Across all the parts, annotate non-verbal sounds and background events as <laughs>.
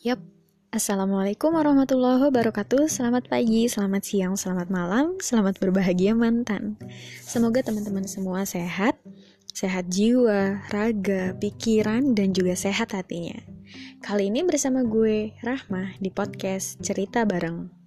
Yap, Assalamualaikum warahmatullahi wabarakatuh. Selamat pagi, selamat siang, selamat malam Selamat berbahagia mantan. Semoga teman-teman semua sehat. Sehat jiwa, raga, pikiran, dan juga sehat hatinya. Kali ini bersama gue, Rahmah, di podcast Cerita Bareng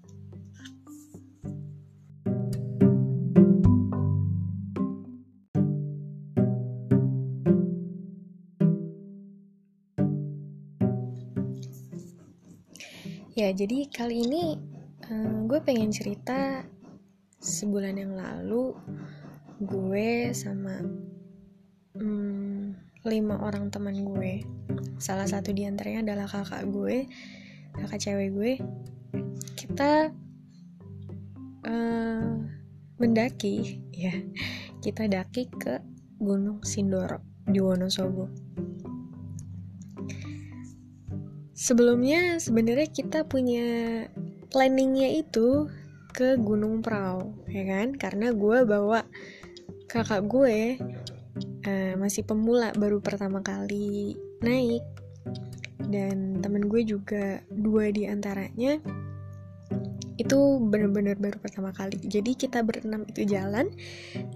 Ya, jadi kali ini uh, gue pengen cerita sebulan yang lalu gue sama um, lima orang teman gue. Salah satu di antaranya adalah kakak gue, kakak cewek gue. Kita uh, mendaki, ya, kita daki ke Gunung Sindoro di Wonosobo Sebelumnya sebenarnya kita punya planningnya itu ke Gunung Prau, ya kan? Karena gue bawa kakak gue uh, masih pemula baru pertama kali naik dan temen gue juga dua di antaranya itu bener-bener baru pertama kali. Jadi kita berenam itu jalan,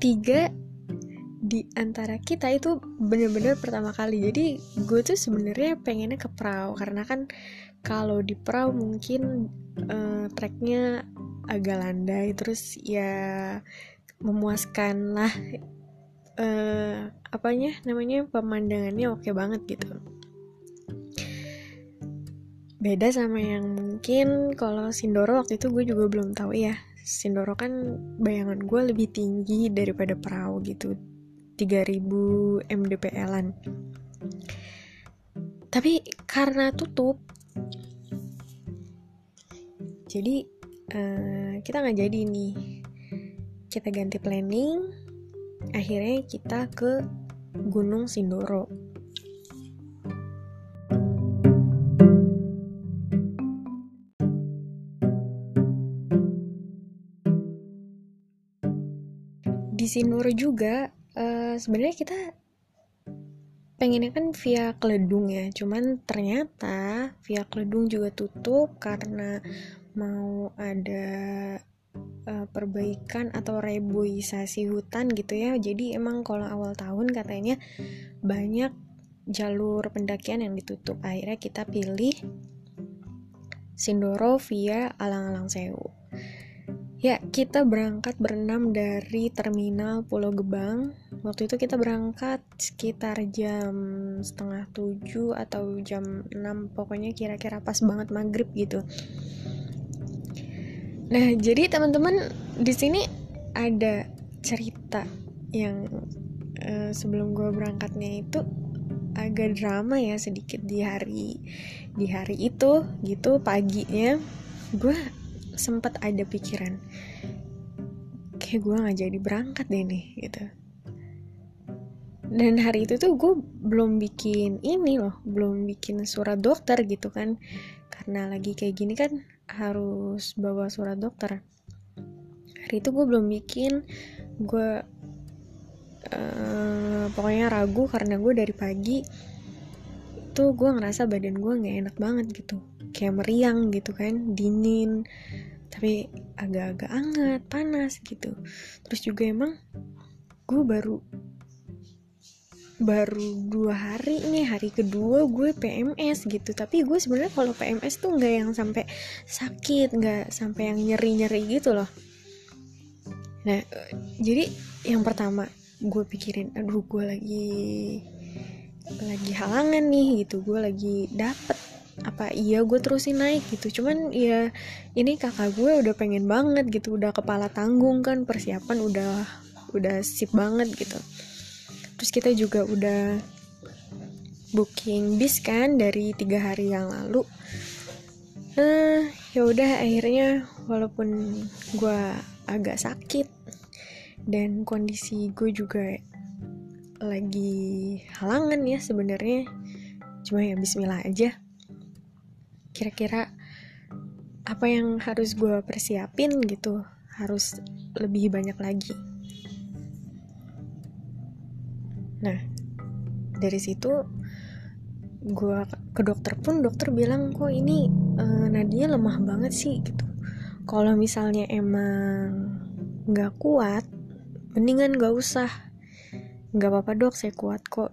tiga di antara kita itu bener-bener pertama kali. Jadi gue tuh sebenarnya pengennya ke perahu karena kan kalau di perahu mungkin uh, treknya agak landai terus ya memuaskan lah uh, apanya namanya pemandangannya oke banget gitu. Beda sama yang mungkin kalau Sindoro waktu itu gue juga belum tahu ya. Sindoro kan bayangan gue lebih tinggi daripada perahu gitu 3000 mdpl-an tapi karena tutup jadi uh, kita nggak jadi nih. Kita ganti planning akhirnya kita ke Gunung Sindoro. Di Sindoro juga uh, sebenarnya kita pengennya kan via Keledung ya. Cuman ternyata via Keledung juga tutup karena mau ada uh, perbaikan atau reboisasi hutan gitu ya. Jadi emang kalau awal tahun katanya banyak jalur pendakian yang ditutup. Akhirnya kita pilih Sindoro via Alang-Alang Sewu. Ya, kita berangkat berenam dari terminal Pulau Gebang. Waktu itu kita berangkat sekitar jam setengah tujuh atau jam enam, pokoknya kira-kira pas banget maghrib gitu. Nah, jadi teman-teman di sini ada cerita yang uh, sebelum gue berangkatnya itu agak drama ya sedikit di hari di hari itu gitu paginya gue sempat ada pikiran kayak gue nggak jadi berangkat deh nih gitu dan hari itu tuh gue belum bikin ini loh belum bikin surat dokter gitu kan. Karena lagi kayak gini kan harus bawa surat dokter. Hari itu gue belum bikin gue uh, pokoknya ragu karena gue dari pagi tuh gue ngerasa badan gue nggak enak banget gitu. Kayak meriang gitu kan dingin tapi agak-agak hangat panas gitu. Terus juga emang gue baru baru dua hari nih hari kedua gue PMS gitu. Tapi gue sebenarnya kalau PMS tuh nggak yang sampai sakit nggak sampai yang nyeri nyeri gitu loh. Nah jadi yang pertama gue pikirin aduh gue lagi lagi halangan nih gitu. Gue lagi dapet apa iya gue terusin naik? gitu. Cuman ya ini kakak gue udah pengen banget gitu udah kepala tanggung kan persiapan udah udah sip banget gitu terus kita juga udah booking bis kan dari tiga hari yang lalu. Nah ya udah akhirnya walaupun gue agak sakit dan kondisi gue juga lagi halangan ya sebenarnya. Cuma ya Bismillah aja. Kira-kira apa yang harus gue persiapin gitu harus lebih banyak lagi nah dari situ gue ke dokter pun dokter bilang kok ini uh, Nadia lemah banget sih gitu. Kalau misalnya emang nggak kuat mendingan gak usah. Nggak apa-apa dok saya kuat kok.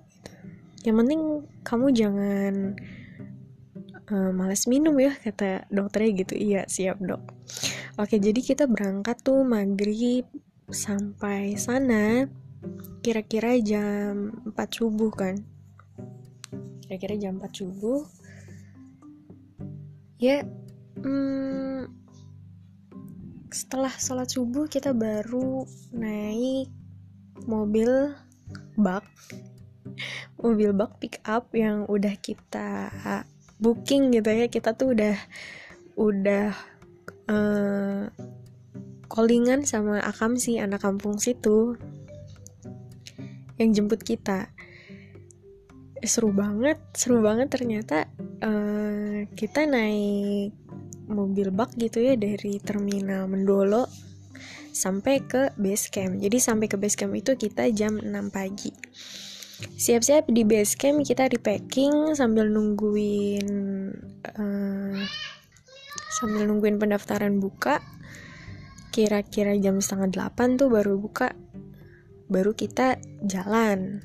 Yang penting kamu jangan uh, males minum ya kata dokternya gitu. Iya siap dok. Oke jadi kita berangkat tuh maghrib sampai sana kira-kira jam 4 subuh kan? Kira-kira jam 4 subuh. Ya hmm, setelah sholat subuh kita baru naik mobil bak. Mobil bak pick up yang udah kita booking gitu ya. Kita tuh udah udah uh, callingan sama Akam sih anak kampung situ yang jemput kita. Seru banget seru banget ternyata uh, kita naik mobil bak gitu ya dari terminal Mendolo sampai ke base camp. Jadi sampai ke base camp itu kita jam 6 pagi. Siap-siap di base camp kita di packing sambil nungguin uh, sambil nungguin pendaftaran buka. Kira-kira jam setengah delapan tuh baru buka baru kita jalan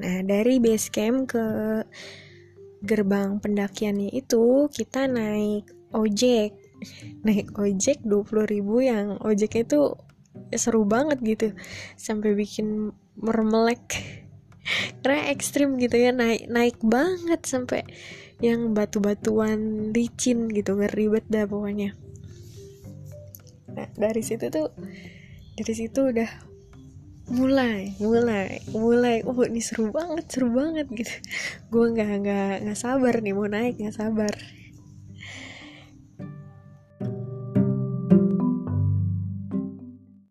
Nah, dari base camp ke gerbang pendakiannya itu kita naik ojek. Naik ojek 20 ribu yang ojeknya itu seru banget gitu. Sampai bikin mermelek. <laughs> Karena ekstrim gitu ya, naik naik banget sampai yang batu-batuan licin gitu, ngeribet dah pokoknya. Nah, dari situ tuh dari situ udah mulai mulai mulai. Oh ini seru banget seru banget gitu. Gue nggak nggak nggak sabar nih mau naik nggak sabar